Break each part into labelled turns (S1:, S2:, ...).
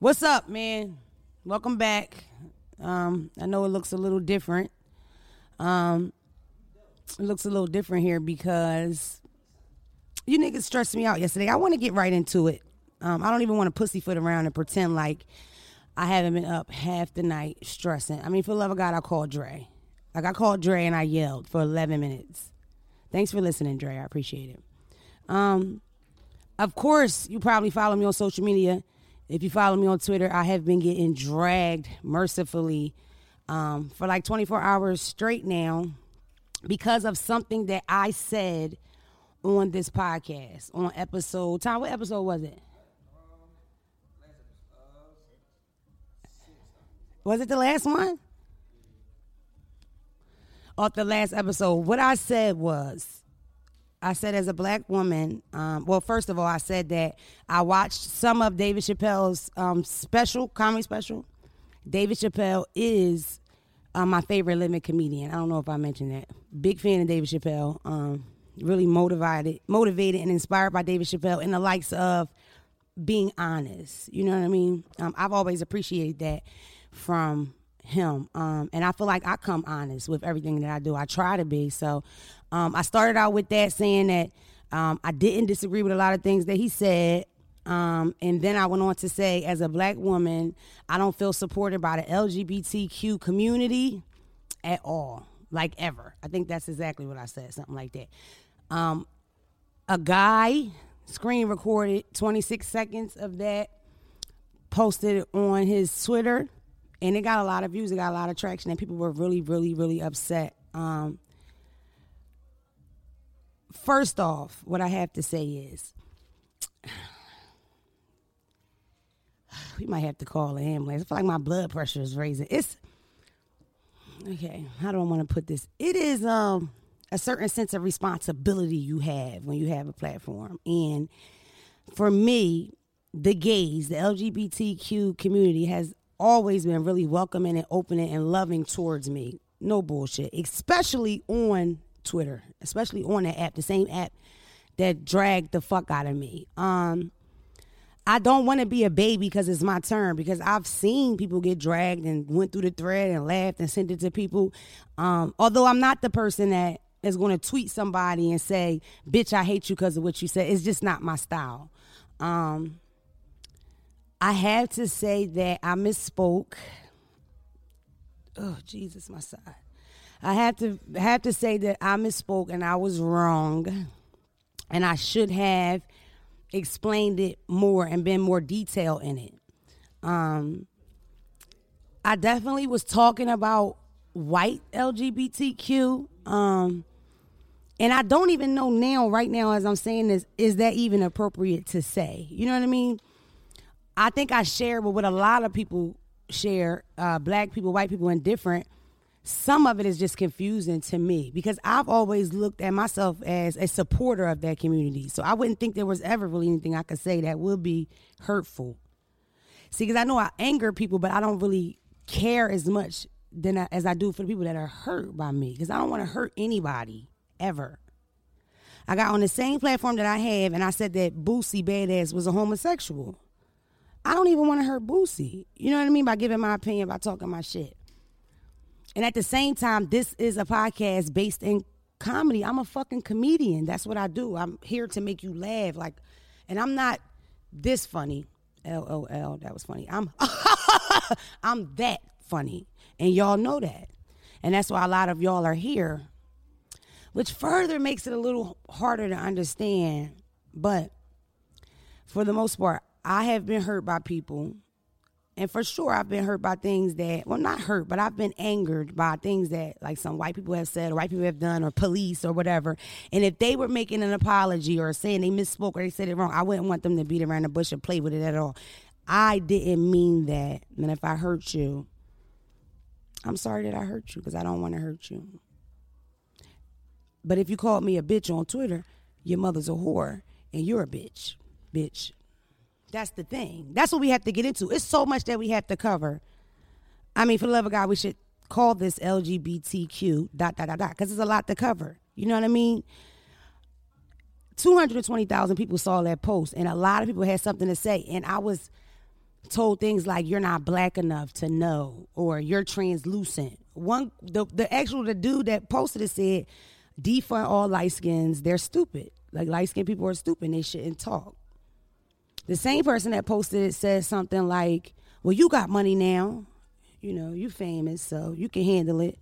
S1: What's up, man? Welcome back. Um, I know it looks a little different. Um, it looks a little different here because you niggas stressed me out yesterday. I want to get right into it. Um, I don't even want to pussyfoot around and pretend like I haven't been up half the night stressing. I mean, for the love of God, I called Dre. Like I called Dre and I yelled for 11 minutes. Thanks for listening, Dre. I appreciate it. Um, of course, you probably follow me on social media. If you follow me on Twitter, I have been getting dragged mercifully um, for like 24 hours straight now because of something that I said on this podcast on episode. Tom, what episode was it? Was it the last one? Off the last episode, what I said was, I said as a black woman, um, well, first of all, I said that I watched some of David Chappelle's um, special, comedy special. David Chappelle is uh, my favorite living comedian. I don't know if I mentioned that. Big fan of David Chappelle. Um, really motivated, motivated and inspired by David Chappelle and the likes of being honest. You know what I mean? Um, I've always appreciated that from him. Um, and I feel like I come honest with everything that I do. I try to be. So um, I started out with that saying that um, I didn't disagree with a lot of things that he said. Um, and then I went on to say, as a black woman, I don't feel supported by the LGBTQ community at all, like ever. I think that's exactly what I said, something like that. Um, a guy screen recorded 26 seconds of that, posted it on his Twitter and it got a lot of views. It got a lot of traction, and people were really, really, really upset. Um, first off, what I have to say is, we might have to call an ambulance. I feel like my blood pressure is raising. It's okay. How do I want to put this? It is um a certain sense of responsibility you have when you have a platform, and for me, the gays, the LGBTQ community has always been really welcoming and opening and loving towards me. No bullshit. Especially on Twitter, especially on that app, the same app that dragged the fuck out of me. Um, I don't want to be a baby because it's my turn because I've seen people get dragged and went through the thread and laughed and sent it to people. Um, although I'm not the person that is going to tweet somebody and say, "Bitch, I hate you because of what you said." It's just not my style. Um, I have to say that I misspoke. Oh Jesus, my side. I have to have to say that I misspoke and I was wrong, and I should have explained it more and been more detailed in it. Um, I definitely was talking about white LGBTQ. Um, and I don't even know now, right now, as I'm saying this, is that even appropriate to say? You know what I mean? I think I share with what a lot of people share, uh, black people, white people, and different. Some of it is just confusing to me because I've always looked at myself as a supporter of that community. So I wouldn't think there was ever really anything I could say that would be hurtful. See, because I know I anger people, but I don't really care as much than I, as I do for the people that are hurt by me because I don't want to hurt anybody ever. I got on the same platform that I have and I said that Boosie Badazz was a homosexual. I don't even want to hurt Boosie. You know what I mean? By giving my opinion, by talking my shit. And at the same time, this is a podcast based in comedy. I'm a fucking comedian. That's what I do. I'm here to make you laugh. Like, and I'm not this funny. LOL, that was funny. I'm I'm that funny. And y'all know that. And that's why a lot of y'all are here. Which further makes it a little harder to understand. But for the most part, I have been hurt by people. And for sure, I've been hurt by things that, well, not hurt, but I've been angered by things that, like, some white people have said, or white people have done, or police, or whatever. And if they were making an apology or saying they misspoke or they said it wrong, I wouldn't want them to beat around the bush and play with it at all. I didn't mean that. And if I hurt you, I'm sorry that I hurt you because I don't want to hurt you. But if you called me a bitch on Twitter, your mother's a whore and you're a bitch. Bitch. That's the thing. That's what we have to get into. It's so much that we have to cover. I mean, for the love of God, we should call this LGBTQ dot dot dot dot because there's a lot to cover. You know what I mean? 220,000 people saw that post, and a lot of people had something to say. And I was told things like you're not black enough to know or you're translucent. One the the actual the dude that posted it said defund all light skins, they're stupid. Like light skinned people are stupid, they shouldn't talk. The same person that posted it said something like, Well, you got money now. You know, you famous, so you can handle it.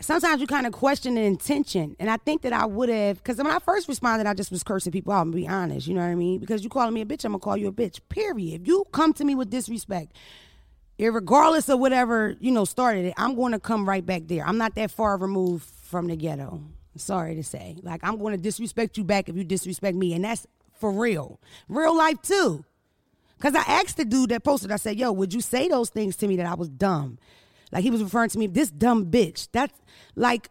S1: Sometimes you kind of question the intention. And I think that I would have, because when I first responded, I just was cursing people out, gonna be honest, you know what I mean? Because you calling me a bitch, I'm gonna call you a bitch, period. If you come to me with disrespect, regardless of whatever, you know, started it, I'm gonna come right back there. I'm not that far removed from the ghetto. Sorry to say. Like, I'm gonna disrespect you back if you disrespect me. And that's for real. Real life too. Cause I asked the dude that posted, I said, yo, would you say those things to me that I was dumb? Like he was referring to me, this dumb bitch. That's like,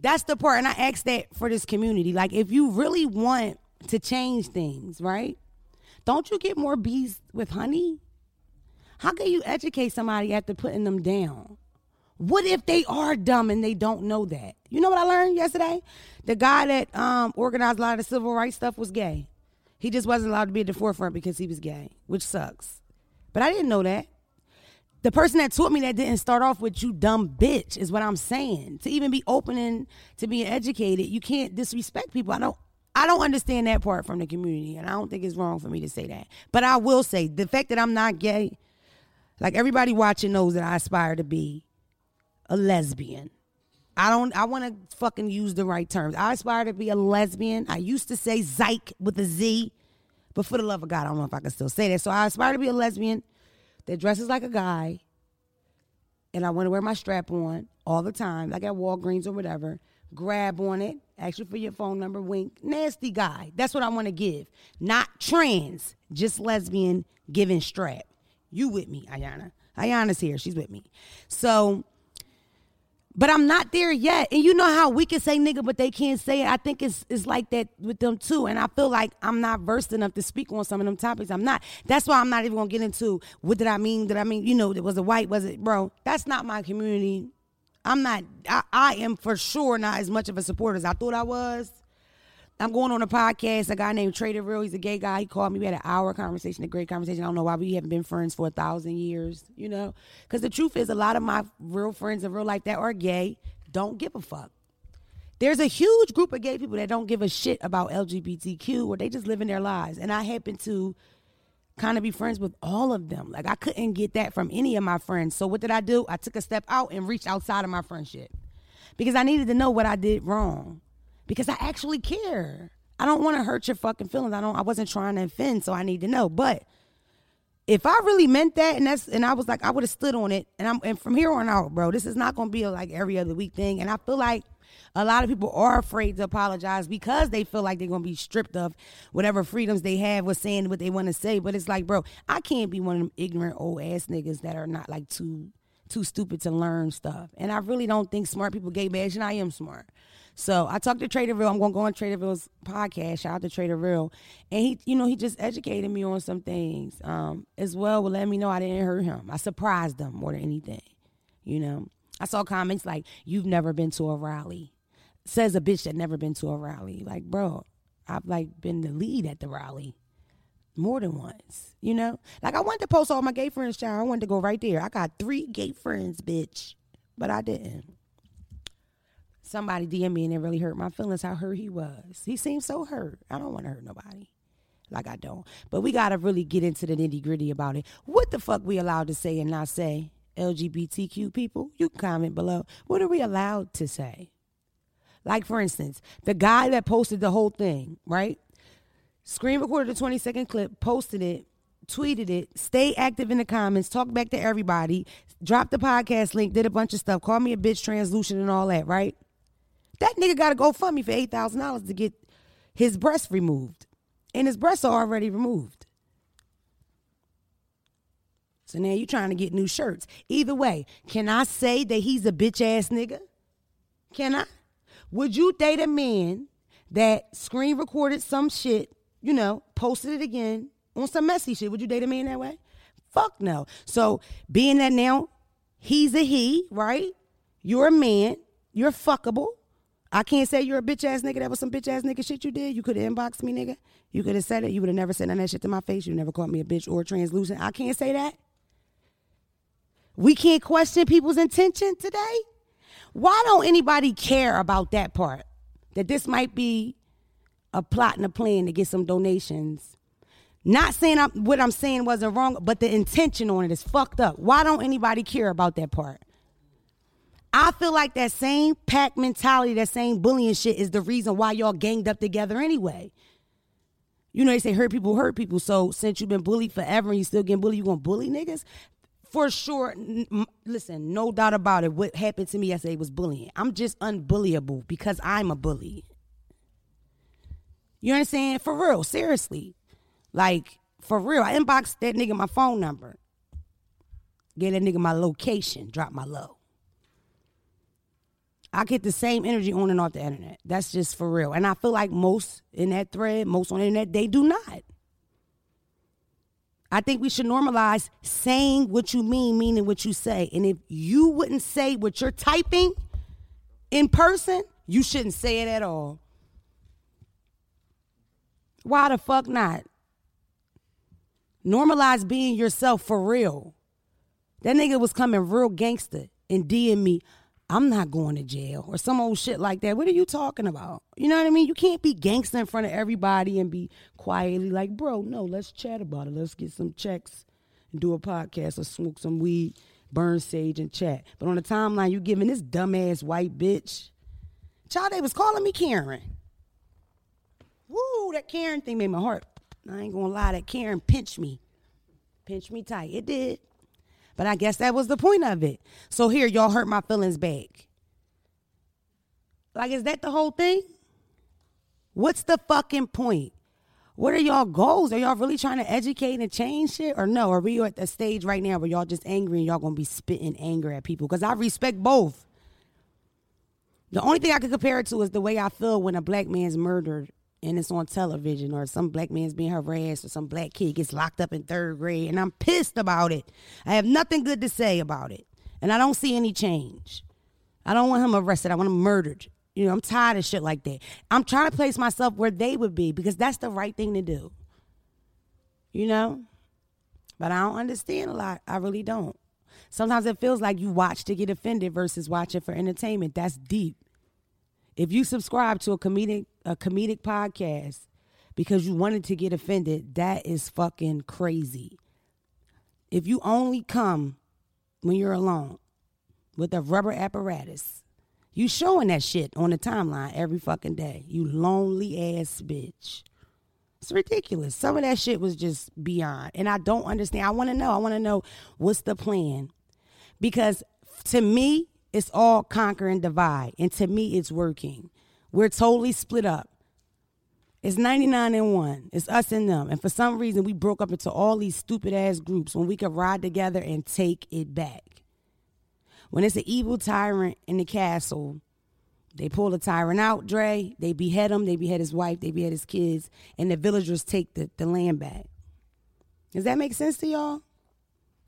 S1: that's the part. And I asked that for this community. Like, if you really want to change things, right? Don't you get more bees with honey? How can you educate somebody after putting them down? What if they are dumb and they don't know that? You know what I learned yesterday? The guy that um, organized a lot of the civil rights stuff was gay. He just wasn't allowed to be at the forefront because he was gay, which sucks. But I didn't know that. The person that taught me that didn't start off with you dumb bitch is what I'm saying. To even be opening to being educated, you can't disrespect people. I don't I don't understand that part from the community, and I don't think it's wrong for me to say that. But I will say the fact that I'm not gay, like everybody watching knows that I aspire to be a lesbian. I don't I want to fucking use the right terms. I aspire to be a lesbian. I used to say zyke with a Z, but for the love of God, I don't know if I can still say that. So I aspire to be a lesbian that dresses like a guy, and I want to wear my strap on all the time, like at Walgreens or whatever. Grab on it, ask you for your phone number, wink. Nasty guy. That's what I want to give. Not trans, just lesbian giving strap. You with me, Ayana. Ayana's here. She's with me. So but I'm not there yet. And you know how we can say nigga, but they can't say it. I think it's it's like that with them too. And I feel like I'm not versed enough to speak on some of them topics. I'm not. That's why I'm not even gonna get into what did I mean? Did I mean, you know, was it white? Was it bro? That's not my community. I'm not I, I am for sure not as much of a supporter as I thought I was. I'm going on a podcast. A guy named Trader Real. He's a gay guy. He called me. We had an hour conversation, a great conversation. I don't know why we haven't been friends for a thousand years, you know? Because the truth is, a lot of my real friends in real life that are gay don't give a fuck. There's a huge group of gay people that don't give a shit about LGBTQ or they just living their lives. And I happen to kind of be friends with all of them. Like I couldn't get that from any of my friends. So what did I do? I took a step out and reached outside of my friendship because I needed to know what I did wrong because I actually care. I don't want to hurt your fucking feelings. I don't I wasn't trying to offend, so I need to know. But if I really meant that and that's and I was like I would have stood on it and I'm and from here on out, bro, this is not going to be a, like every other week thing and I feel like a lot of people are afraid to apologize because they feel like they're going to be stripped of whatever freedoms they have with saying what they want to say. But it's like, bro, I can't be one of them ignorant old ass niggas that are not like too too stupid to learn stuff. And I really don't think smart people get bad, and I am smart. So I talked to Trader Real. I'm gonna go on Trader Real's podcast. Shout out to Trader Real, and he, you know, he just educated me on some things um, as well. Will let me know I didn't hurt him. I surprised him more than anything. You know, I saw comments like, "You've never been to a rally," says a bitch that never been to a rally. Like, bro, I've like been the lead at the rally more than once. You know, like I wanted to post all my gay friends, child. I wanted to go right there. I got three gay friends, bitch, but I didn't somebody DM me and it really hurt my feelings how hurt he was. He seemed so hurt. I don't want to hurt nobody. Like I don't. But we gotta really get into the nitty gritty about it. What the fuck we allowed to say and not say? LGBTQ people, you comment below. What are we allowed to say? Like for instance, the guy that posted the whole thing, right? Screen recorded the 20 second clip, posted it, tweeted it, stay active in the comments, talk back to everybody, dropped the podcast link, did a bunch of stuff, called me a bitch translucent and all that, right? That nigga got to go fund me for eight thousand dollars to get his breast removed, and his breasts are already removed. So now you trying to get new shirts. Either way, can I say that he's a bitch ass nigga? Can I? Would you date a man that screen recorded some shit, you know, posted it again on some messy shit? Would you date a man that way? Fuck no. So being that now he's a he, right? You're a man. You're fuckable. I can't say you're a bitch ass nigga. That was some bitch ass nigga shit you did. You could have inboxed me, nigga. You could have said it. You would have never said none of that shit to my face. You never called me a bitch or a translucent. I can't say that. We can't question people's intention today. Why don't anybody care about that part? That this might be a plot and a plan to get some donations. Not saying I'm, what I'm saying wasn't wrong, but the intention on it is fucked up. Why don't anybody care about that part? I feel like that same pack mentality, that same bullying shit is the reason why y'all ganged up together anyway. You know, they say hurt people hurt people. So since you've been bullied forever and you still getting bullied, you gonna bully niggas? For sure. N- listen, no doubt about it. What happened to me yesterday was bullying. I'm just unbullyable because I'm a bully. You understand? For real, seriously. Like, for real. I inboxed that nigga my phone number. Gave that nigga my location, drop my low. I get the same energy on and off the internet. That's just for real. And I feel like most in that thread, most on the internet, they do not. I think we should normalize saying what you mean, meaning what you say. And if you wouldn't say what you're typing in person, you shouldn't say it at all. Why the fuck not? Normalize being yourself for real. That nigga was coming real gangster and DM me, I'm not going to jail or some old shit like that. What are you talking about? You know what I mean? You can't be gangster in front of everybody and be quietly like, bro, no, let's chat about it. Let's get some checks and do a podcast or smoke some weed, burn sage and chat. But on the timeline, you giving this dumbass white bitch. Child, they was calling me Karen. Woo, that Karen thing made my heart. I ain't gonna lie, that Karen pinched me. Pinched me tight. It did. But I guess that was the point of it. So here, y'all hurt my feelings back. Like, is that the whole thing? What's the fucking point? What are y'all goals? Are y'all really trying to educate and change shit? Or no? Are we at the stage right now where y'all just angry and y'all gonna be spitting anger at people? Because I respect both. The only thing I can compare it to is the way I feel when a black man's murdered and it's on television or some black man's being harassed or some black kid gets locked up in third grade and I'm pissed about it. I have nothing good to say about it. And I don't see any change. I don't want him arrested. I want him murdered. You know, I'm tired of shit like that. I'm trying to place myself where they would be because that's the right thing to do. You know? But I don't understand a lot. I really don't. Sometimes it feels like you watch to get offended versus watching for entertainment. That's deep. If you subscribe to a comedic a comedic podcast because you wanted to get offended, that is fucking crazy. If you only come when you're alone with a rubber apparatus, you showing that shit on the timeline every fucking day. You lonely ass bitch. It's ridiculous. Some of that shit was just beyond. And I don't understand. I want to know. I want to know what's the plan. Because to me, it's all conquer and divide. And to me, it's working. We're totally split up. It's 99 and 1. It's us and them. And for some reason, we broke up into all these stupid ass groups when we could ride together and take it back. When it's an evil tyrant in the castle, they pull the tyrant out, Dre. They behead him. They behead his wife. They behead his kids. And the villagers take the, the land back. Does that make sense to y'all?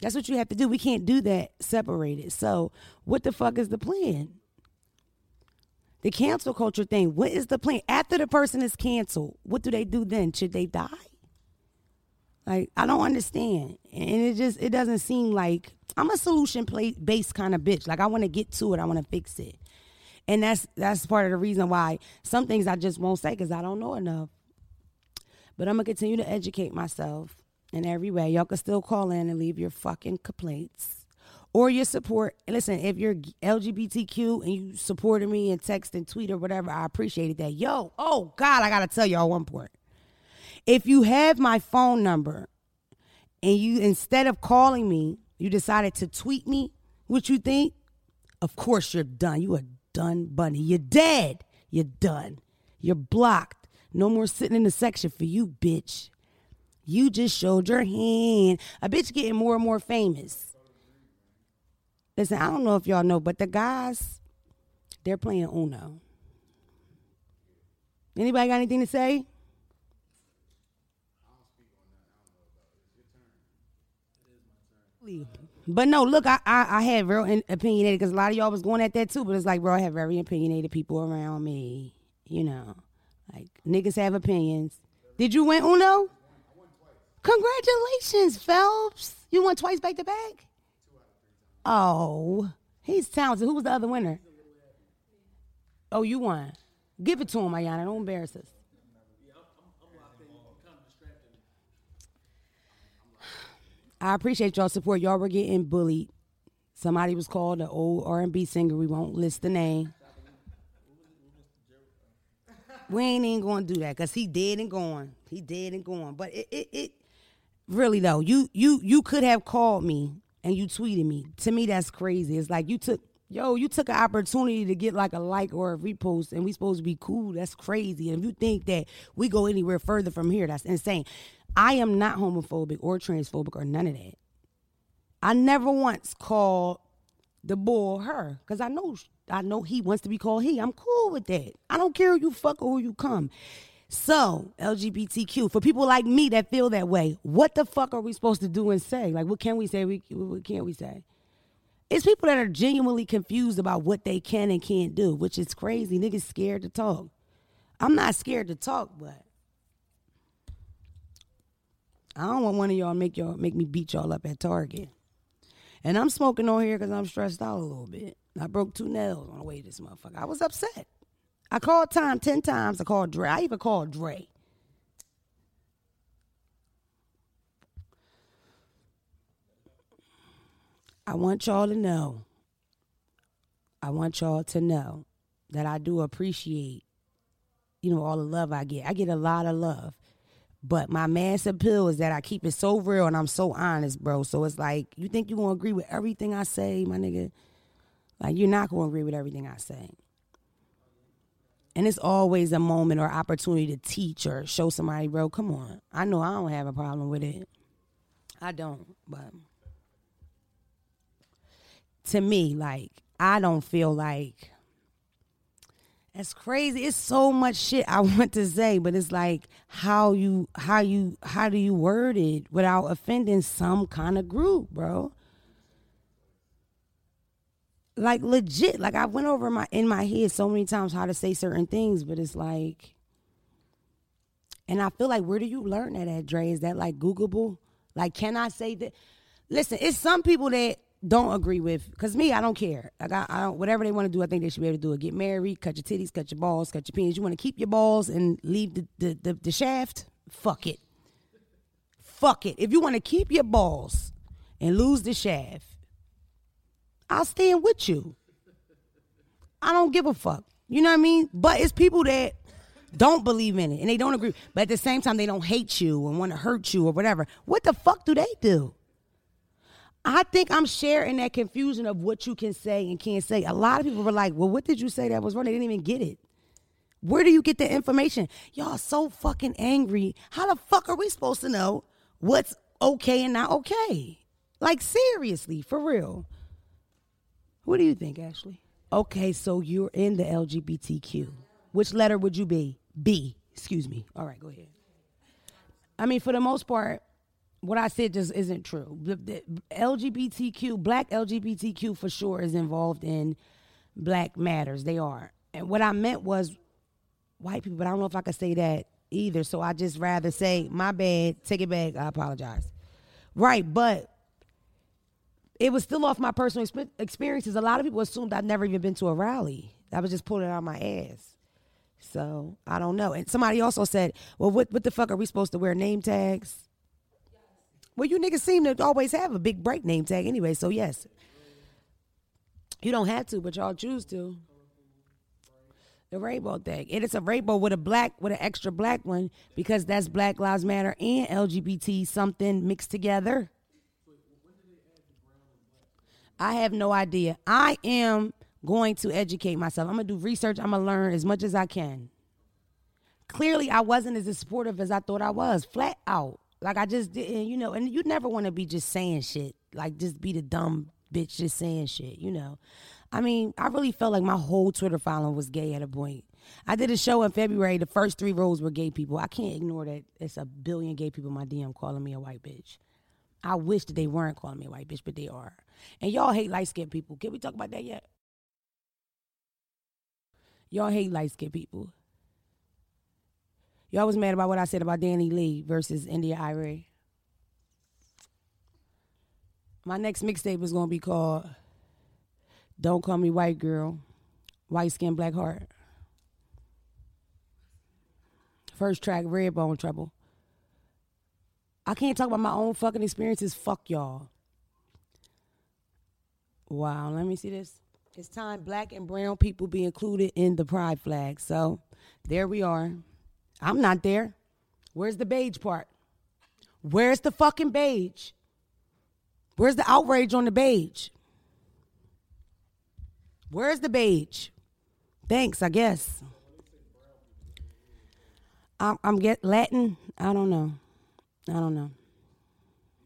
S1: That's what you have to do. We can't do that separated. So, what the fuck is the plan? The cancel culture thing. What is the plan? After the person is canceled, what do they do then? Should they die? Like, I don't understand. And it just it doesn't seem like I'm a solution based kind of bitch. Like I want to get to it. I want to fix it. And that's that's part of the reason why some things I just won't say because I don't know enough. But I'm gonna continue to educate myself in every way. Y'all can still call in and leave your fucking complaints or your support. And Listen, if you're LGBTQ and you supported me in text and tweet or whatever, I appreciated that. Yo, oh God, I gotta tell y'all one point. If you have my phone number and you instead of calling me, you decided to tweet me what you think, of course you're done. You are done, bunny. You're dead. You're done. You're blocked. No more sitting in the section for you, bitch. You just showed your hand. A bitch getting more and more famous. Listen, I don't know if y'all know, but the guys, they're playing Uno. Anybody got anything to say? But no, look, I I, I had real opinionated because a lot of y'all was going at that too. But it's like, bro, I have very opinionated people around me. You know, like niggas have opinions. Did you win Uno? Congratulations, Phelps. You won twice back to back. Oh, he's talented. Who was the other winner? Oh, you won. Give it to him, Ayana. Don't embarrass us. I appreciate y'all support. Y'all were getting bullied. Somebody was called an old R&B singer. We won't list the name. We ain't even to do that because he dead and gone. He dead and gone. But it, it, it, really though, you, you, you could have called me and you tweeted me. To me, that's crazy. It's like you took, yo, you took an opportunity to get like a like or a repost, and we supposed to be cool. That's crazy. And if you think that we go anywhere further from here, that's insane. I am not homophobic or transphobic or none of that. I never once called the boy her because I know I know he wants to be called he. I'm cool with that. I don't care who you fuck or who you come. So LGBTQ for people like me that feel that way, what the fuck are we supposed to do and say? Like, what can we say? We what can't we say? It's people that are genuinely confused about what they can and can't do, which is crazy. Niggas scared to talk. I'm not scared to talk, but I don't want one of y'all make y'all make me beat y'all up at Target. And I'm smoking on here because I'm stressed out a little bit. I broke two nails on the way to this motherfucker. I was upset. I called Tom ten times. I called Dre. I even called Dre. I want y'all to know. I want y'all to know that I do appreciate, you know, all the love I get. I get a lot of love. But my mass appeal is that I keep it so real and I'm so honest, bro. So it's like, you think you're going to agree with everything I say, my nigga? Like, you're not going to agree with everything I say. And it's always a moment or opportunity to teach or show somebody, bro, come on. I know I don't have a problem with it. I don't, but to me, like, I don't feel like that's crazy. It's so much shit I want to say, but it's like how you how you how do you word it without offending some kind of group, bro? Like legit. Like I went over my in my head so many times how to say certain things, but it's like and I feel like where do you learn that at, Dre? Is that like Googleable? Like can I say that listen, it's some people that don't agree with because me, I don't care. Like I, I don't whatever they want to do, I think they should be able to do it. Get married, cut your titties, cut your balls, cut your penis. You want to keep your balls and leave the, the, the, the shaft? Fuck it. Fuck it. If you want to keep your balls and lose the shaft, I'll stand with you. I don't give a fuck. You know what I mean? But it's people that don't believe in it and they don't agree. But at the same time, they don't hate you and want to hurt you or whatever. What the fuck do they do? I think I'm sharing that confusion of what you can say and can't say. A lot of people were like, well, what did you say that was wrong? They didn't even get it. Where do you get the information? Y'all so fucking angry. How the fuck are we supposed to know what's okay and not okay? Like, seriously, for real. What do you think, Ashley? Okay, so you're in the LGBTQ. Which letter would you be? B. Excuse me. All right, go ahead. I mean, for the most part, what I said just isn't true. The, the LGBTQ, black LGBTQ for sure is involved in black matters. They are. And what I meant was white people, but I don't know if I could say that either. So I just rather say, my bad, take it back, I apologize. Right, but it was still off my personal exp- experiences. A lot of people assumed I'd never even been to a rally. I was just pulling it out my ass. So I don't know. And somebody also said, well, what, what the fuck are we supposed to wear name tags? Well, you niggas seem to always have a big break name tag anyway, so yes. You don't have to, but y'all choose to. The rainbow tag. And it's a rainbow with a black, with an extra black one because that's Black Lives Matter and LGBT something mixed together. I have no idea. I am going to educate myself. I'm going to do research. I'm going to learn as much as I can. Clearly, I wasn't as supportive as I thought I was, flat out. Like I just didn't, you know, and you never want to be just saying shit. Like just be the dumb bitch just saying shit, you know. I mean, I really felt like my whole Twitter following was gay at a point. I did a show in February. The first three rows were gay people. I can't ignore that. It's a billion gay people in my DM calling me a white bitch. I wish that they weren't calling me a white bitch, but they are. And y'all hate light skinned people. Can we talk about that yet? Y'all hate light skinned people. Y'all was mad about what I said about Danny Lee versus India.Arie. My next mixtape is gonna be called Don't Call Me White Girl, White Skin Black Heart. First track, Redbone Trouble. I can't talk about my own fucking experiences. Fuck y'all. Wow, let me see this. It's time black and brown people be included in the pride flag. So there we are. I'm not there. Where's the beige part? Where's the fucking beige? Where's the outrage on the beige? Where's the beige? Thanks, I guess. I'm, I'm get Latin. I don't know. I don't know.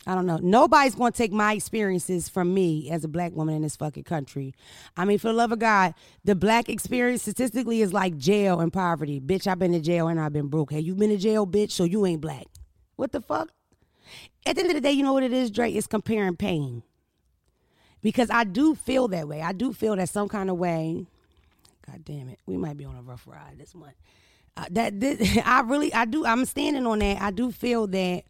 S1: I don't know. Nobody's going to take my experiences from me as a black woman in this fucking country. I mean, for the love of God, the black experience statistically is like jail and poverty. Bitch, I've been to jail and I've been broke. Hey, you been to jail, bitch, so you ain't black. What the fuck? At the end of the day, you know what it is, Drake? It's comparing pain. Because I do feel that way. I do feel that some kind of way. God damn it. We might be on a rough ride this month. Uh, that this, I really, I do, I'm standing on that. I do feel that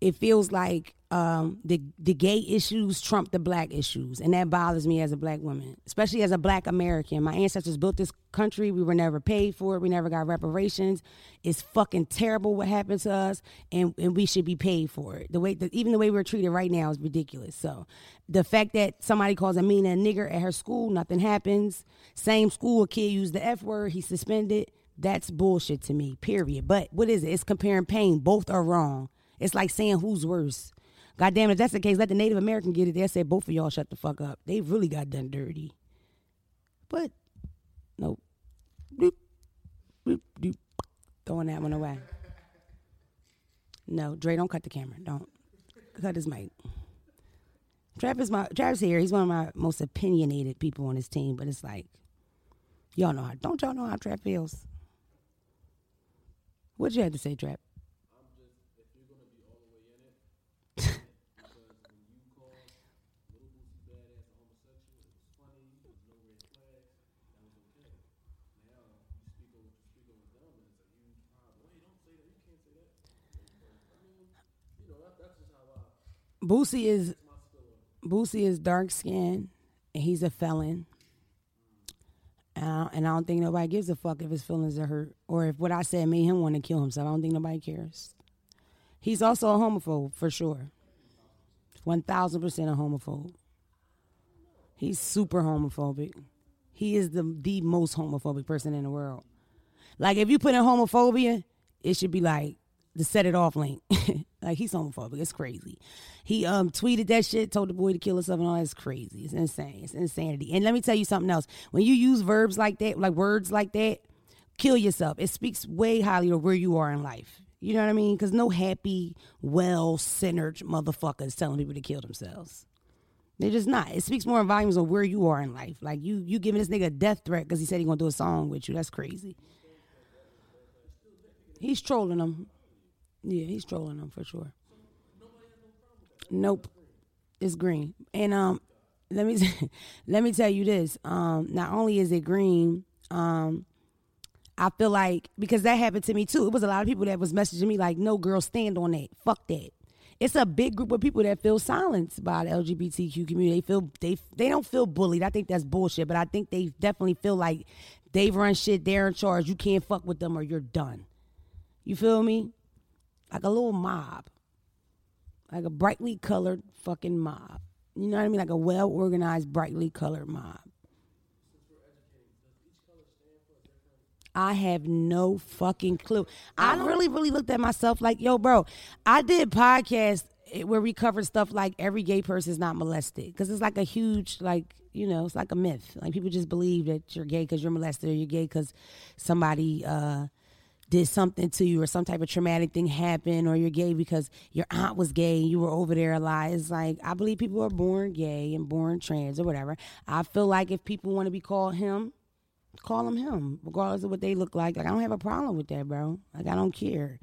S1: it feels like um, the the gay issues trump the black issues, and that bothers me as a black woman, especially as a black American. My ancestors built this country. We were never paid for it. We never got reparations. It's fucking terrible what happened to us, and, and we should be paid for it. The way that even the way we're treated right now is ridiculous. So, the fact that somebody calls Amina a nigger at her school, nothing happens. Same school, a kid used the f word, he's suspended. That's bullshit to me. Period. But what is it? It's comparing pain. Both are wrong. It's like saying who's worse. God damn it, if that's the case, let the Native American get it. They said both of y'all shut the fuck up. They really got done dirty. But nope. Doop, doop, doop. Throwing that one away. No, Dre, don't cut the camera. Don't cut his mic. Travis, my Travis here. He's one of my most opinionated people on his team. But it's like, y'all know how. Don't y'all know how Trap feels? What'd you have to say, Trap? Boosie is Boosie is dark skinned and he's a felon. And I, and I don't think nobody gives a fuck if his feelings are hurt or if what I said made him want to kill himself. I don't think nobody cares. He's also a homophobe for sure. One thousand percent a homophobe. He's super homophobic. He is the the most homophobic person in the world. Like if you put in homophobia, it should be like the set it off link. like he's homophobic. It's crazy. He um tweeted that shit, told the boy to kill himself and all that's crazy. It's insane. It's insanity. And let me tell you something else. When you use verbs like that, like words like that, kill yourself. It speaks way highly of where you are in life. You know what I mean? Because no happy, well centered motherfucker is telling people to kill themselves. They're just not. It speaks more in volumes of where you are in life. Like you, you giving this nigga a death threat because he said he gonna do a song with you. That's crazy. He's trolling them. Yeah, he's trolling them for sure. Nope, it's green. And um, let me let me tell you this. Um, not only is it green, um, I feel like because that happened to me too. It was a lot of people that was messaging me like, "No, girl, stand on that. Fuck that." It's a big group of people that feel silenced by the LGBTQ community. They feel they they don't feel bullied. I think that's bullshit, but I think they definitely feel like they've run shit. They're in charge. You can't fuck with them or you're done. You feel me? Like a little mob. Like a brightly colored fucking mob. You know what I mean? Like a well organized, brightly colored mob. I have no fucking clue. I really, really looked at myself like, yo, bro, I did podcasts where we covered stuff like every gay person is not molested because it's like a huge, like, you know, it's like a myth. Like people just believe that you're gay because you're molested or you're gay because somebody uh, did something to you or some type of traumatic thing happened or you're gay because your aunt was gay and you were over there a lot. It's like I believe people are born gay and born trans or whatever. I feel like if people want to be called him, call them him, regardless of what they look like. Like I don't have a problem with that, bro. Like I don't care.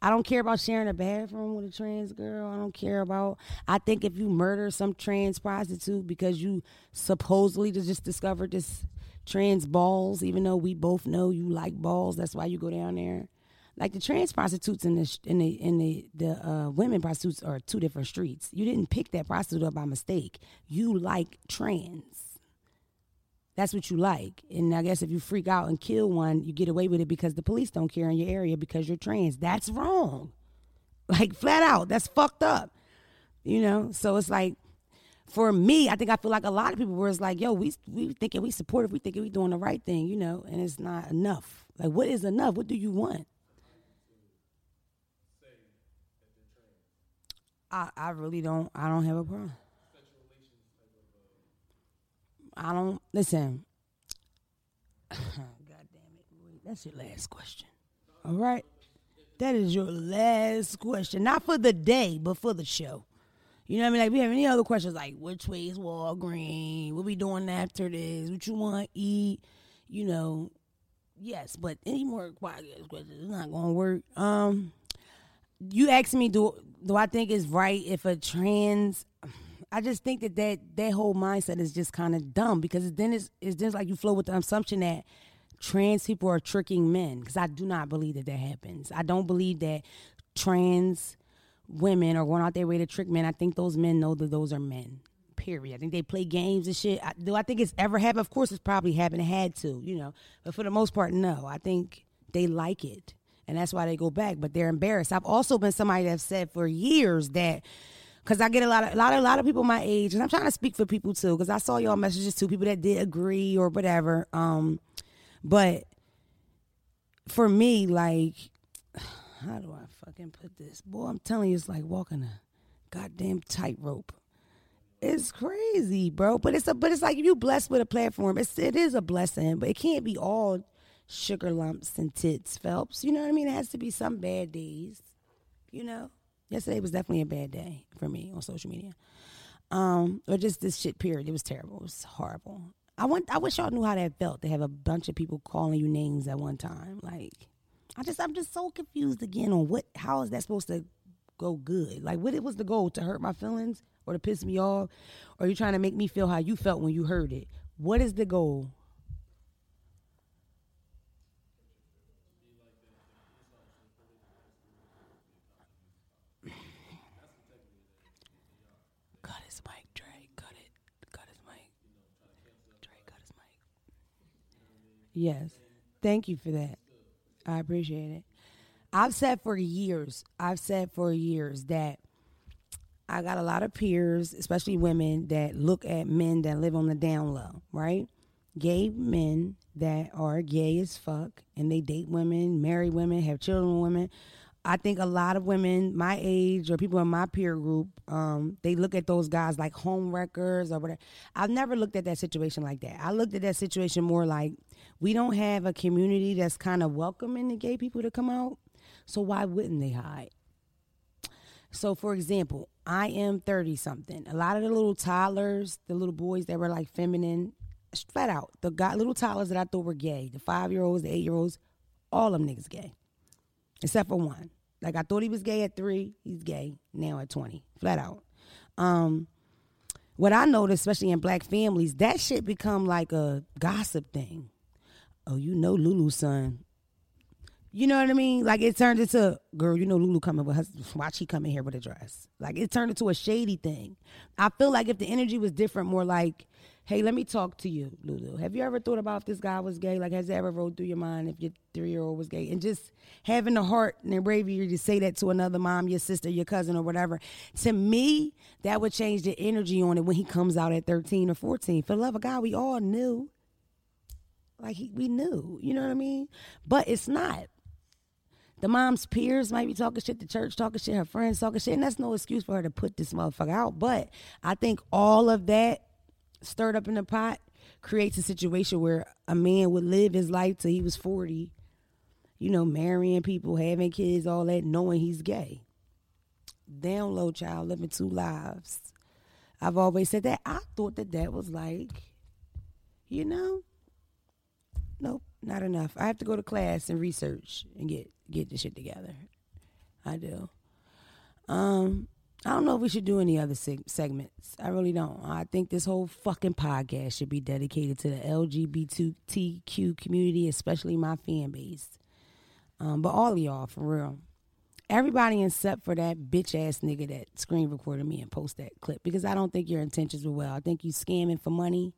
S1: I don't care about sharing a bathroom with a trans girl. I don't care about. I think if you murder some trans prostitute because you supposedly just discovered this trans balls, even though we both know you like balls, that's why you go down there. Like the trans prostitutes and the in the in the the uh, women prostitutes are two different streets. You didn't pick that prostitute up by mistake. You like trans that's what you like. And I guess if you freak out and kill one, you get away with it because the police don't care in your area because you're trans. That's wrong. Like flat out. That's fucked up. You know? So it's like for me, I think I feel like a lot of people were it's like, yo, we we thinking we supportive, we thinking we doing the right thing, you know, and it's not enough. Like what is enough? What do you want? I, I really don't I don't have a problem. I don't listen. God damn it. That's your last question. All right. That is your last question. Not for the day, but for the show. You know what I mean? Like we have any other questions like which way is Walgreens? What we doing after this? What you want to eat? You know, yes, but any more questions it's not gonna work. Um you asked me do do I think it's right if a trans I just think that that, that whole mindset is just kind of dumb because then it's, it's just like you flow with the assumption that trans people are tricking men because I do not believe that that happens. I don't believe that trans women are going out their way to trick men. I think those men know that those are men. Period. I think they play games and shit. I, do I think it's ever happened? Of course, it's probably happened. It had to, you know. But for the most part, no. I think they like it, and that's why they go back. But they're embarrassed. I've also been somebody that said for years that because I get a lot of a lot of a lot of people my age, and I'm trying to speak for people too, because I saw y'all messages too, people that did agree or whatever. Um, but for me, like, how do I fucking put this? Boy, I'm telling you, it's like walking a goddamn tightrope. It's crazy, bro. But it's a but it's like you blessed with a platform, it's it is a blessing, but it can't be all sugar lumps and tits, Phelps. You know what I mean? It has to be some bad days, you know yesterday was definitely a bad day for me on social media. Um, or just this shit period. It was terrible. It was horrible. I want I wish y'all knew how that felt to have a bunch of people calling you names at one time. Like I just I'm just so confused again on what how is that supposed to go good? Like what it was the goal to hurt my feelings or to piss me off? Or you trying to make me feel how you felt when you heard it? What is the goal?
S2: Cut his mic. Cut it.
S1: Cut his mic.
S2: Cut his mic.
S1: Yes. Thank you for that. I appreciate it. I've said for years, I've said for years that I got a lot of peers, especially women, that look at men that live on the down low, right? Gay men that are gay as fuck and they date women, marry women, have children with women. I think a lot of women my age or people in my peer group, um, they look at those guys like home wreckers or whatever. I've never looked at that situation like that. I looked at that situation more like we don't have a community that's kind of welcoming the gay people to come out. So why wouldn't they hide? So, for example, I am 30 something. A lot of the little toddlers, the little boys that were like feminine, flat out, the little toddlers that I thought were gay, the five year olds, the eight year olds, all them niggas gay, except for one. Like I thought he was gay at three, he's gay now at 20, flat out. Um, what I noticed, especially in black families, that shit become like a gossip thing oh, you know Lulu's son. You know what I mean? Like it turned into, girl, you know Lulu coming with her, watch he coming here with a dress. Like it turned into a shady thing. I feel like if the energy was different, more like, hey, let me talk to you, Lulu. Have you ever thought about if this guy was gay? Like, has it ever rolled through your mind if your three year old was gay? And just having the heart and the bravery to say that to another mom, your sister, your cousin, or whatever. To me, that would change the energy on it when he comes out at 13 or 14. For the love of God, we all knew like he, we knew, you know what I mean? But it's not. The mom's peers might be talking shit, the church talking shit, her friends talking shit, and that's no excuse for her to put this motherfucker out. But I think all of that stirred up in the pot creates a situation where a man would live his life till he was 40, you know, marrying people, having kids, all that, knowing he's gay. Down low, child, living two lives. I've always said that. I thought that that was like, you know, nope, not enough. I have to go to class and research and get get the shit together. I do. Um, I don't know if we should do any other seg- segments. I really don't. I think this whole fucking podcast should be dedicated to the LGBTQ community, especially my fan base. Um, but all of y'all, for real. Everybody except for that bitch ass nigga that screen recorded me and post that clip because I don't think your intentions were well. I think you scamming for money.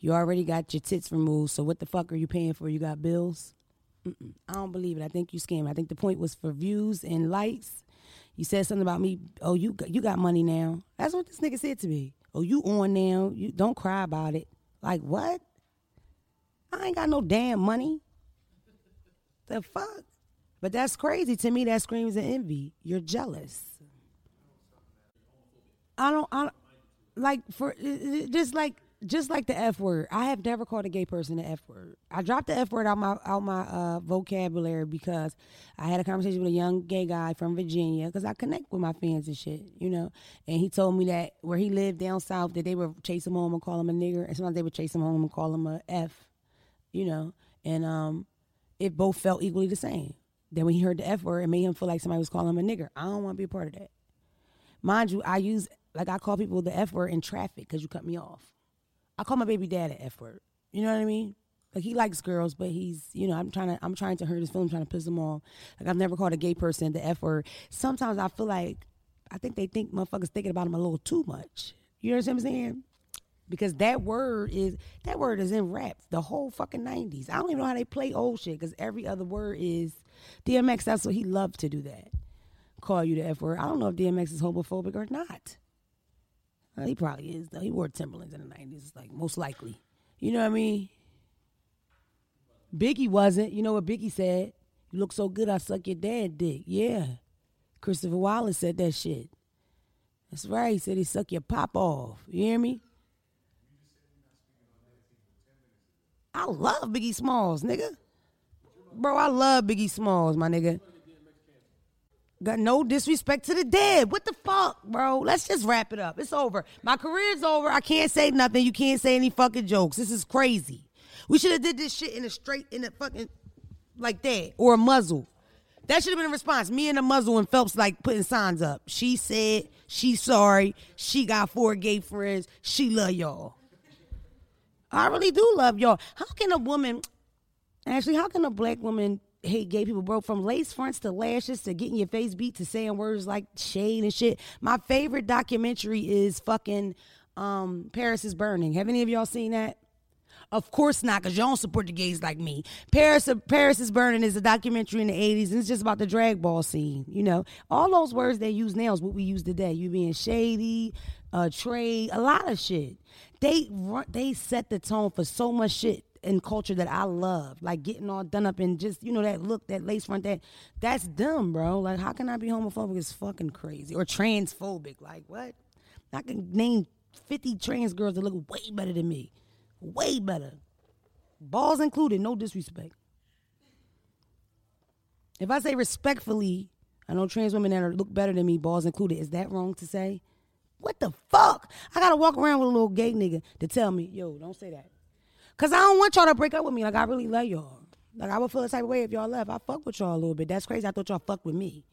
S1: You already got your tits removed, so what the fuck are you paying for? You got bills? Mm-mm. I don't believe it. I think you scam. I think the point was for views and likes. You said something about me. Oh, you got, you got money now. That's what this nigga said to me. Oh, you on now? You don't cry about it. Like what? I ain't got no damn money. The fuck? But that's crazy to me. That screams an envy. You're jealous. I don't. I don't, like for just like just like the F word. I have never called a gay person the F word. I dropped the F word out my out my uh, vocabulary because I had a conversation with a young gay guy from Virginia because I connect with my fans and shit, you know. And he told me that where he lived down south that they would chase him home and call him a nigger, and sometimes they would chase him home and call him a F, you know. And um, it both felt equally the same. Then when he heard the F word, it made him feel like somebody was calling him a nigger. I don't want to be a part of that. Mind you, I use like I call people the F word in traffic because you cut me off. I call my baby dad an F word. You know what I mean? Like he likes girls, but he's you know I'm trying to I'm trying to hurt his feelings, trying to piss him off. Like I've never called a gay person the F word. Sometimes I feel like I think they think motherfuckers thinking about him a little too much. You know what I'm saying? Because that word is that word is in rap the whole fucking nineties. I don't even know how they play old shit because every other word is DMX. That's what he loved to do that. Call you the F word. I don't know if DMX is homophobic or not. Well, he probably is though. He wore Timberlands in the nineties, like most likely. You know what I mean? Biggie wasn't. You know what Biggie said? You look so good, I suck your dad dick. Yeah. Christopher Wallace said that shit. That's right. He said he suck your pop off. You hear me? I love Biggie Smalls, nigga. Bro, I love Biggie Smalls, my nigga. Got no disrespect to the dead. What the fuck, bro? Let's just wrap it up. It's over. My career's over. I can't say nothing. You can't say any fucking jokes. This is crazy. We should have did this shit in a straight, in a fucking, like that, or a muzzle. That should have been a response. Me and a muzzle and Phelps like putting signs up. She said she's sorry. She got four gay friends. She love y'all. I really do love y'all. How can a woman, actually, how can a black woman hate gay people, bro? From lace fronts to lashes to getting your face beat to saying words like shade and shit. My favorite documentary is fucking um, Paris is Burning. Have any of y'all seen that? Of course not, because y'all don't support the gays like me. Paris, Paris is Burning is a documentary in the 80s, and it's just about the drag ball scene. You know, all those words they use now is what we use today. You being shady, uh, trade, a lot of shit. They they set the tone for so much shit in culture that I love, like getting all done up and just you know that look, that lace front, that that's dumb, bro. Like, how can I be homophobic? It's fucking crazy or transphobic. Like, what? I can name fifty trans girls that look way better than me, way better, balls included. No disrespect. If I say respectfully, I know trans women that are, look better than me, balls included. Is that wrong to say? What the fuck? I gotta walk around with a little gay nigga to tell me, yo, don't say that. Cause I don't want y'all to break up with me. Like I really love y'all. Like I would feel the type of way if y'all left. I fuck with y'all a little bit. That's crazy. I thought y'all fucked with me.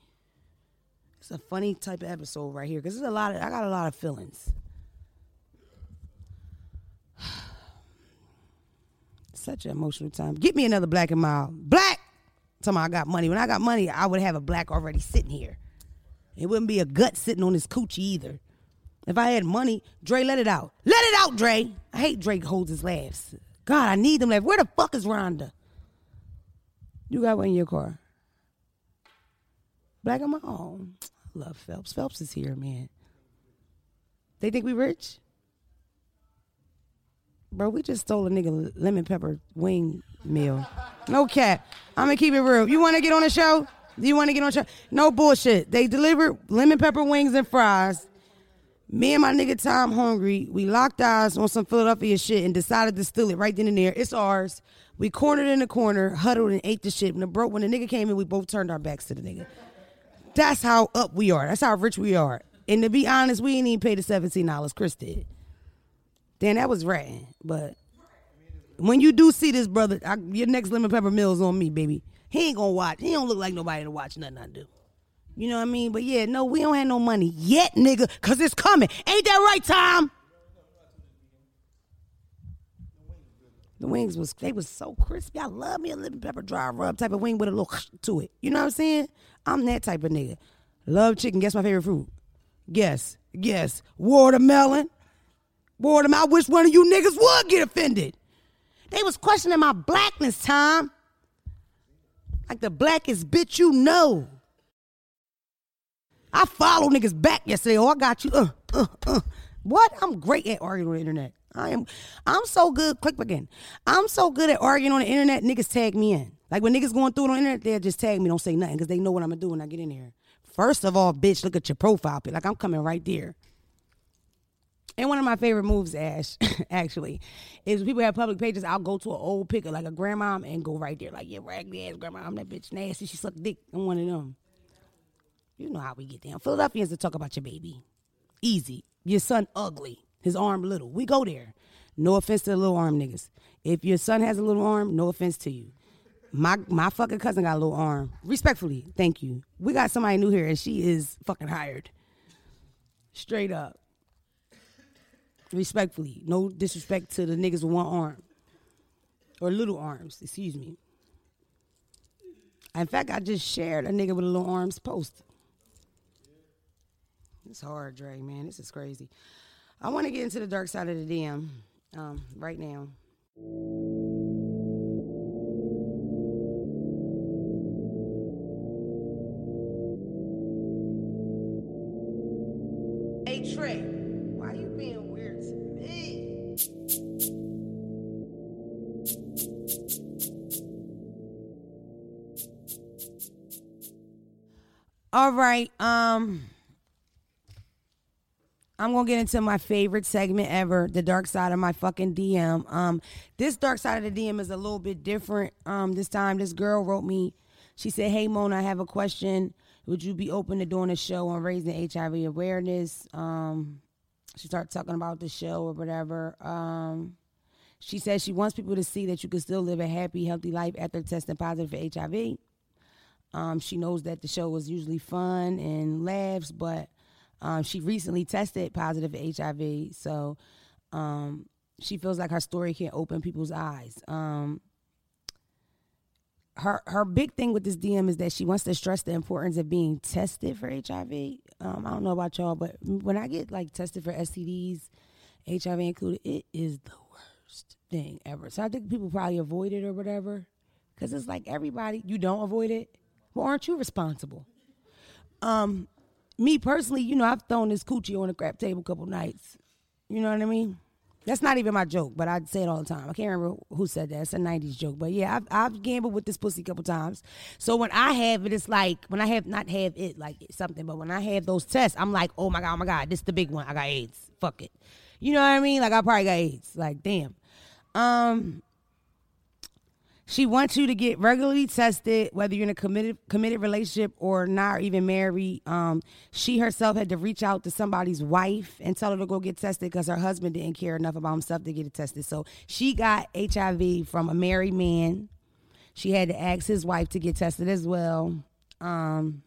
S1: It's a funny type of episode right here. Cause there's a lot of I got a lot of feelings. Such an emotional time. Get me another black and mild. Black! Tell me I got money. When I got money, I would have a black already sitting here. It wouldn't be a gut sitting on his coochie either. If I had money, Dre, let it out. Let it out, Dre. I hate Drake holds his laughs. God, I need them laughs. Where the fuck is Rhonda? You got one in your car. Black on my own. I love Phelps. Phelps is here, man. They think we rich? Bro, we just stole a nigga lemon pepper wing meal. No cap. I'm gonna keep it real. You wanna get on the show? Do you wanna get on the show? No bullshit. They delivered lemon pepper wings and fries me and my nigga Tom Hungry, we locked eyes on some Philadelphia shit and decided to steal it right then and there. It's ours. We cornered in the corner, huddled and ate the shit. When the when the nigga came in, we both turned our backs to the nigga. That's how up we are. That's how rich we are. And to be honest, we ain't even pay the seventeen dollars. Chris did. Then that was ratting. But when you do see this brother, I, your next lemon pepper meal is on me, baby. He ain't gonna watch. He don't look like nobody to watch nothing I do. You know what I mean? But yeah, no, we don't have no money yet, nigga, cause it's coming. Ain't that right, Tom? The wings was they was so crispy. I love me a lemon pepper dry rub type of wing with a little to it. You know what I'm saying? I'm that type of nigga. Love chicken. Guess my favorite fruit? Guess. Guess. Watermelon. Watermelon. I wish one of you niggas would get offended. They was questioning my blackness, Tom. Like the blackest bitch you know. I follow niggas back yesterday. Oh, I got you. Uh, uh, uh. What? I'm great at arguing on the internet. I am. I'm so good. Click again. I'm so good at arguing on the internet. Niggas tag me in. Like when niggas going through it on the internet, they'll just tag me. Don't say nothing because they know what I'm gonna do when I get in here. First of all, bitch, look at your profile pic. Like I'm coming right there. And one of my favorite moves, Ash, actually, is people have public pages. I'll go to an old picture, like a grandma, and go right there, like, yeah, raggedy ass grandma. I'm that bitch nasty. She suck dick. I'm one of them. You know how we get down. Philadelphians to talk about your baby. Easy. Your son ugly. His arm little. We go there. No offense to the little arm niggas. If your son has a little arm, no offense to you. My my fucking cousin got a little arm. Respectfully, thank you. We got somebody new here and she is fucking hired. Straight up. Respectfully. No disrespect to the niggas with one arm. Or little arms, excuse me. In fact, I just shared a nigga with a little arms post. It's hard, Dre, man. This is crazy. I want to get into the dark side of the DM um, right now. Hey Trey, why you being weird to me? All right, um I'm gonna get into my favorite segment ever, the dark side of my fucking DM. Um, this dark side of the DM is a little bit different. Um, this time, this girl wrote me. She said, "Hey Mona, I have a question. Would you be open to doing a show on raising HIV awareness?" Um, she started talking about the show or whatever. Um, she says she wants people to see that you can still live a happy, healthy life after testing positive for HIV. Um, she knows that the show is usually fun and laughs, but um, she recently tested positive for HIV, so um, she feels like her story can open people's eyes. Um, her her big thing with this DM is that she wants to stress the importance of being tested for HIV. Um, I don't know about y'all, but when I get like tested for STDs, HIV included, it is the worst thing ever. So I think people probably avoid it or whatever, because it's like everybody you don't avoid it. Well, aren't you responsible? Um, me personally, you know, I've thrown this coochie on the crap table a couple nights. You know what I mean? That's not even my joke, but I say it all the time. I can't remember who said that. It's a '90s joke, but yeah, I've, I've gambled with this pussy a couple times. So when I have it, it's like when I have not have it like something, but when I have those tests, I'm like, oh my god, oh my god, this is the big one. I got AIDS. Fuck it. You know what I mean? Like I probably got AIDS. Like damn. Um, she wants you to get regularly tested, whether you're in a committed committed relationship or not, or even married. Um, she herself had to reach out to somebody's wife and tell her to go get tested because her husband didn't care enough about himself to get it tested. So she got HIV from a married man. She had to ask his wife to get tested as well. Um,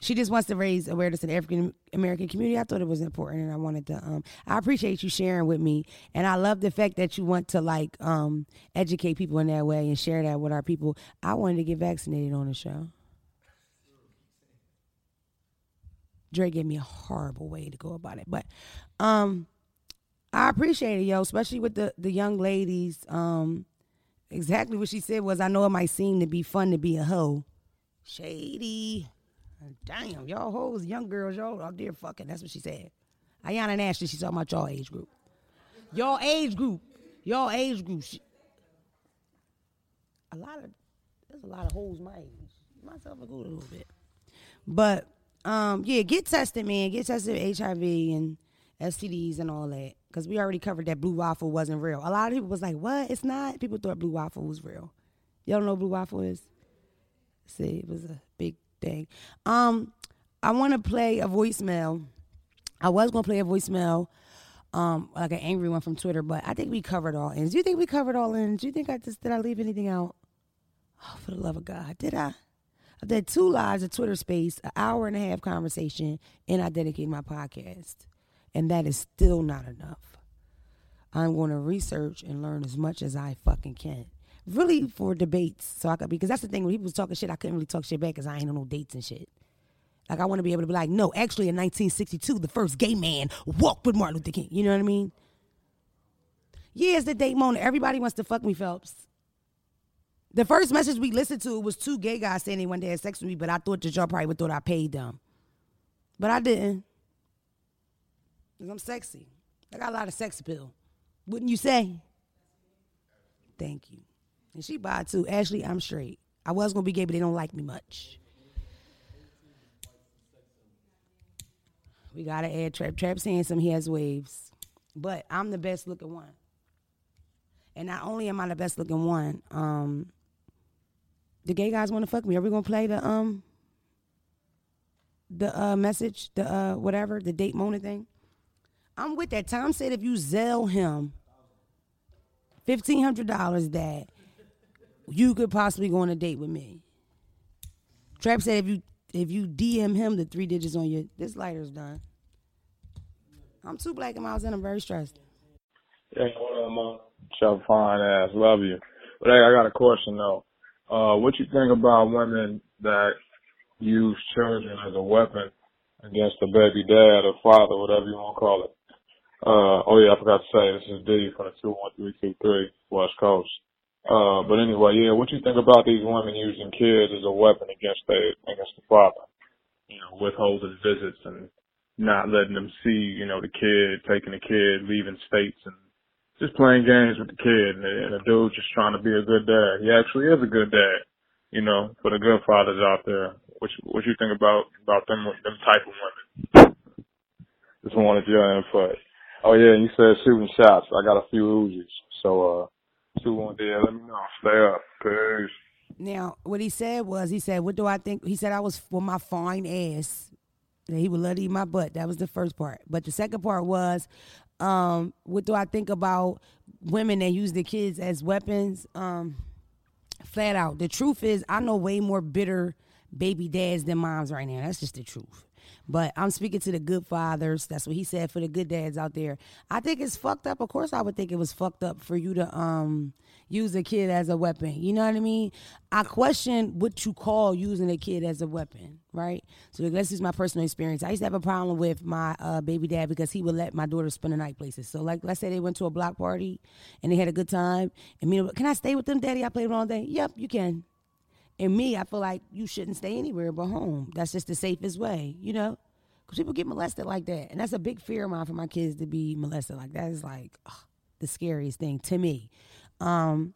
S1: she just wants to raise awareness in the African American community. I thought it was important, and I wanted to. Um, I appreciate you sharing with me, and I love the fact that you want to like um, educate people in that way and share that with our people. I wanted to get vaccinated on the show. Dre gave me a horrible way to go about it, but um, I appreciate it, yo, especially with the the young ladies. Um, exactly what she said was, I know it might seem to be fun to be a hoe, shady. Damn, y'all hoes, young girls, y'all out there fucking. That's what she said. Ayana and Ashley, she's talking about y'all age group. Y'all age group. Y'all age group. She, a lot of, there's a lot of hoes my age. Myself included a little bit. But, um, yeah, get tested, man. Get tested with HIV and STDs and all that. Because we already covered that blue waffle wasn't real. A lot of people was like, what? It's not? People thought blue waffle was real. Don't know blue waffle is? See, it was a thing. Um, I want to play a voicemail. I was gonna play a voicemail, um, like an angry one from Twitter, but I think we covered all ends. Do you think we covered all ends? Do you think I just did I leave anything out? Oh, for the love of God, did I? I did two lives, of Twitter space, an hour and a half conversation, and I dedicated my podcast. And that is still not enough. I'm going to research and learn as much as I fucking can. Really for debates, so I could because that's the thing when people was talking shit, I couldn't really talk shit back because I ain't on no dates and shit. Like I want to be able to be like, no, actually in 1962, the first gay man walked with Martin Luther King. You know what I mean? Yeah, it's the date moment. Everybody wants to fuck me, Phelps. The first message we listened to was two gay guys saying they wanted to have sex with me, but I thought that y'all probably would thought I paid them. But I didn't. Because I'm sexy. I got a lot of sex appeal. Wouldn't you say? Thank you. And she bought too. Ashley, I'm straight. I was gonna be gay, but they don't like me much. We gotta add Trap. Trap's handsome. He has waves, but I'm the best looking one. And not only am I the best looking one, um, the gay guys want to fuck me. Are we gonna play the um the uh message, the uh whatever, the date moment thing? I'm with that. Tom said if you Zelle him fifteen hundred dollars, that you could possibly go on a date with me. Trap said if you if you DM him the three digits on your this lighter's done. I'm too black and milds and I'm very stressed.
S3: Yeah, what up, man? Chef fine ass, love you. But hey, I got a question though. Uh, what you think about women that use children as a weapon against the baby dad or father, whatever you want to call it? Uh, oh yeah, I forgot to say, this is D from the 21323 West Coast. Uh, but anyway, yeah, what you think about these women using kids as a weapon against the, against the father? You know, withholding visits and not letting them see, you know, the kid, taking the kid, leaving states and just playing games with the kid and, and the dude just trying to be a good dad. He actually is a good dad, you know, for the good fathers out there. What you, what you think about, about them, them type of women? Just wanted your input. Oh yeah, you said shooting shots. I got a few Uzis. So, uh, one there. Let me know. Stay up. Peace.
S1: Now, what he said was, he said, "What do I think?" He said, "I was for my fine ass." That he would love to eat my butt. That was the first part. But the second part was, um, what do I think about women that use their kids as weapons? Um, flat out, the truth is, I know way more bitter baby dads than moms right now. That's just the truth. But I'm speaking to the good fathers. That's what he said for the good dads out there. I think it's fucked up. Of course, I would think it was fucked up for you to um use a kid as a weapon. You know what I mean? I question what you call using a kid as a weapon, right? So let's use my personal experience. I used to have a problem with my uh, baby dad because he would let my daughter spend the night places. So like, let's say they went to a block party and they had a good time, and me, can I stay with them, daddy? I played all day. Yep, you can. And me, I feel like you shouldn't stay anywhere but home. That's just the safest way, you know? Because people get molested like that. And that's a big fear of mine for my kids to be molested like that. is like ugh, the scariest thing to me. Um,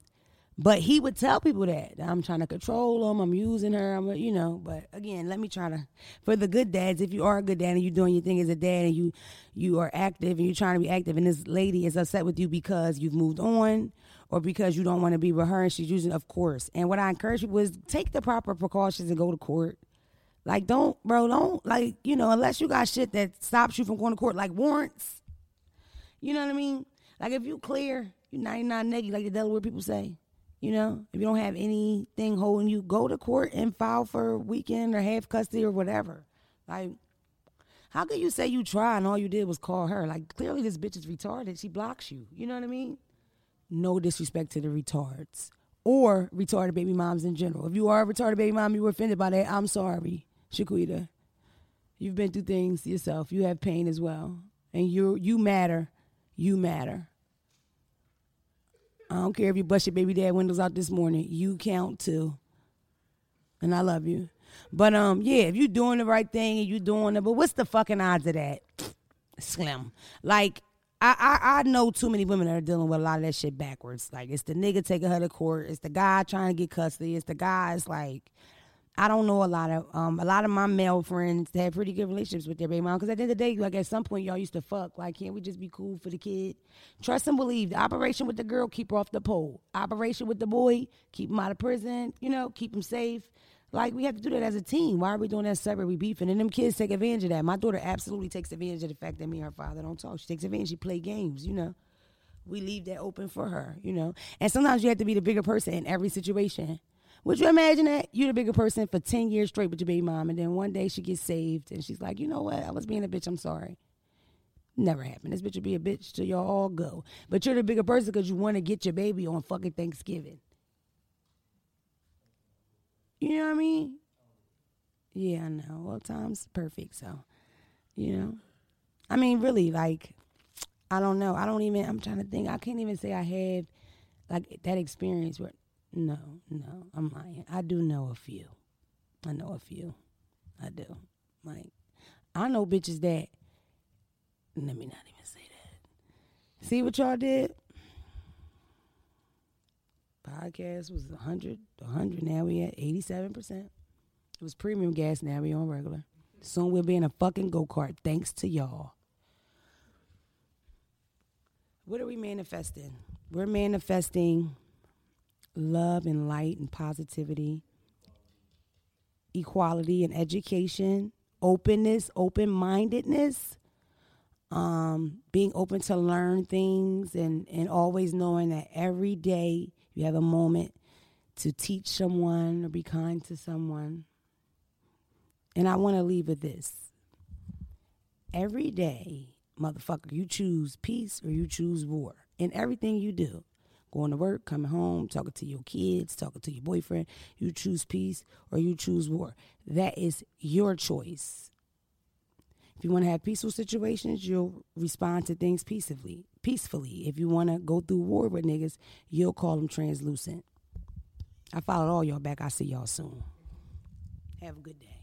S1: but he would tell people that I'm trying to control them. I'm using her. I'm, you know. But again, let me try to. For the good dads, if you are a good dad and you're doing your thing as a dad and you you are active and you're trying to be active, and this lady is upset with you because you've moved on or because you don't want to be with her and she's using, of course. And what I encourage people is take the proper precautions and go to court. Like, don't, bro, don't like you know unless you got shit that stops you from going to court, like warrants. You know what I mean? Like if you clear you 99 neggy, like the Delaware people say. You know, if you don't have anything holding you, go to court and file for weekend or half custody or whatever. Like, how can you say you tried and all you did was call her? Like, clearly this bitch is retarded. She blocks you. You know what I mean? No disrespect to the retards or retarded baby moms in general. If you are a retarded baby mom, you were offended by that, I'm sorry, Shaquita. You've been through things yourself. You have pain as well. And you you matter. You matter. I don't care if you bust your baby dad windows out this morning. You count too. And I love you. But um, yeah, if you're doing the right thing and you're doing it, but what's the fucking odds of that? Slim. Like I, I I know too many women that are dealing with a lot of that shit backwards. Like it's the nigga taking her to court. It's the guy trying to get custody. It's the guys like I don't know a lot of um a lot of my male friends have pretty good relationships with their baby mom because at the end of the day, like at some point y'all used to fuck. Like, can't we just be cool for the kid? Trust and believe. The operation with the girl, keep her off the pole. Operation with the boy, keep him out of prison. You know, keep him safe. Like we have to do that as a team. Why are we doing that separate? We beefing, and them kids take advantage of that. My daughter absolutely takes advantage of the fact that me and her father don't talk. She takes advantage. She play games. You know, we leave that open for her. You know, and sometimes you have to be the bigger person in every situation. Would you imagine that? You're the bigger person for 10 years straight with your baby mom, and then one day she gets saved and she's like, you know what? I was being a bitch. I'm sorry. Never happened. This bitch would be a bitch till y'all all go. But you're the bigger person because you want to get your baby on fucking Thanksgiving. You know what I mean? Yeah, I know. Well, time's perfect, so you know. I mean, really, like, I don't know. I don't even. I'm trying to think. I can't even say I have like that experience where. No, no, I'm lying. I do know a few. I know a few. I do. Like, I know bitches that. Let me not even say that. See what y'all did? Podcast was 100, 100. Now we at 87%. It was premium gas. Now we on regular. Soon we'll be in a fucking go kart. Thanks to y'all. What are we manifesting? We're manifesting love and light and positivity, equality and education, openness, open mindedness, um, being open to learn things, and, and always knowing that every day you have a moment to teach someone or be kind to someone. And I want to leave with this. Every day, motherfucker, you choose peace or you choose war in everything you do. Going to work, coming home, talking to your kids, talking to your boyfriend. You choose peace or you choose war. That is your choice. If you want to have peaceful situations, you'll respond to things peacefully. Peacefully. If you want to go through war with niggas, you'll call them translucent. I followed all y'all back. I'll see y'all soon. Have a good day.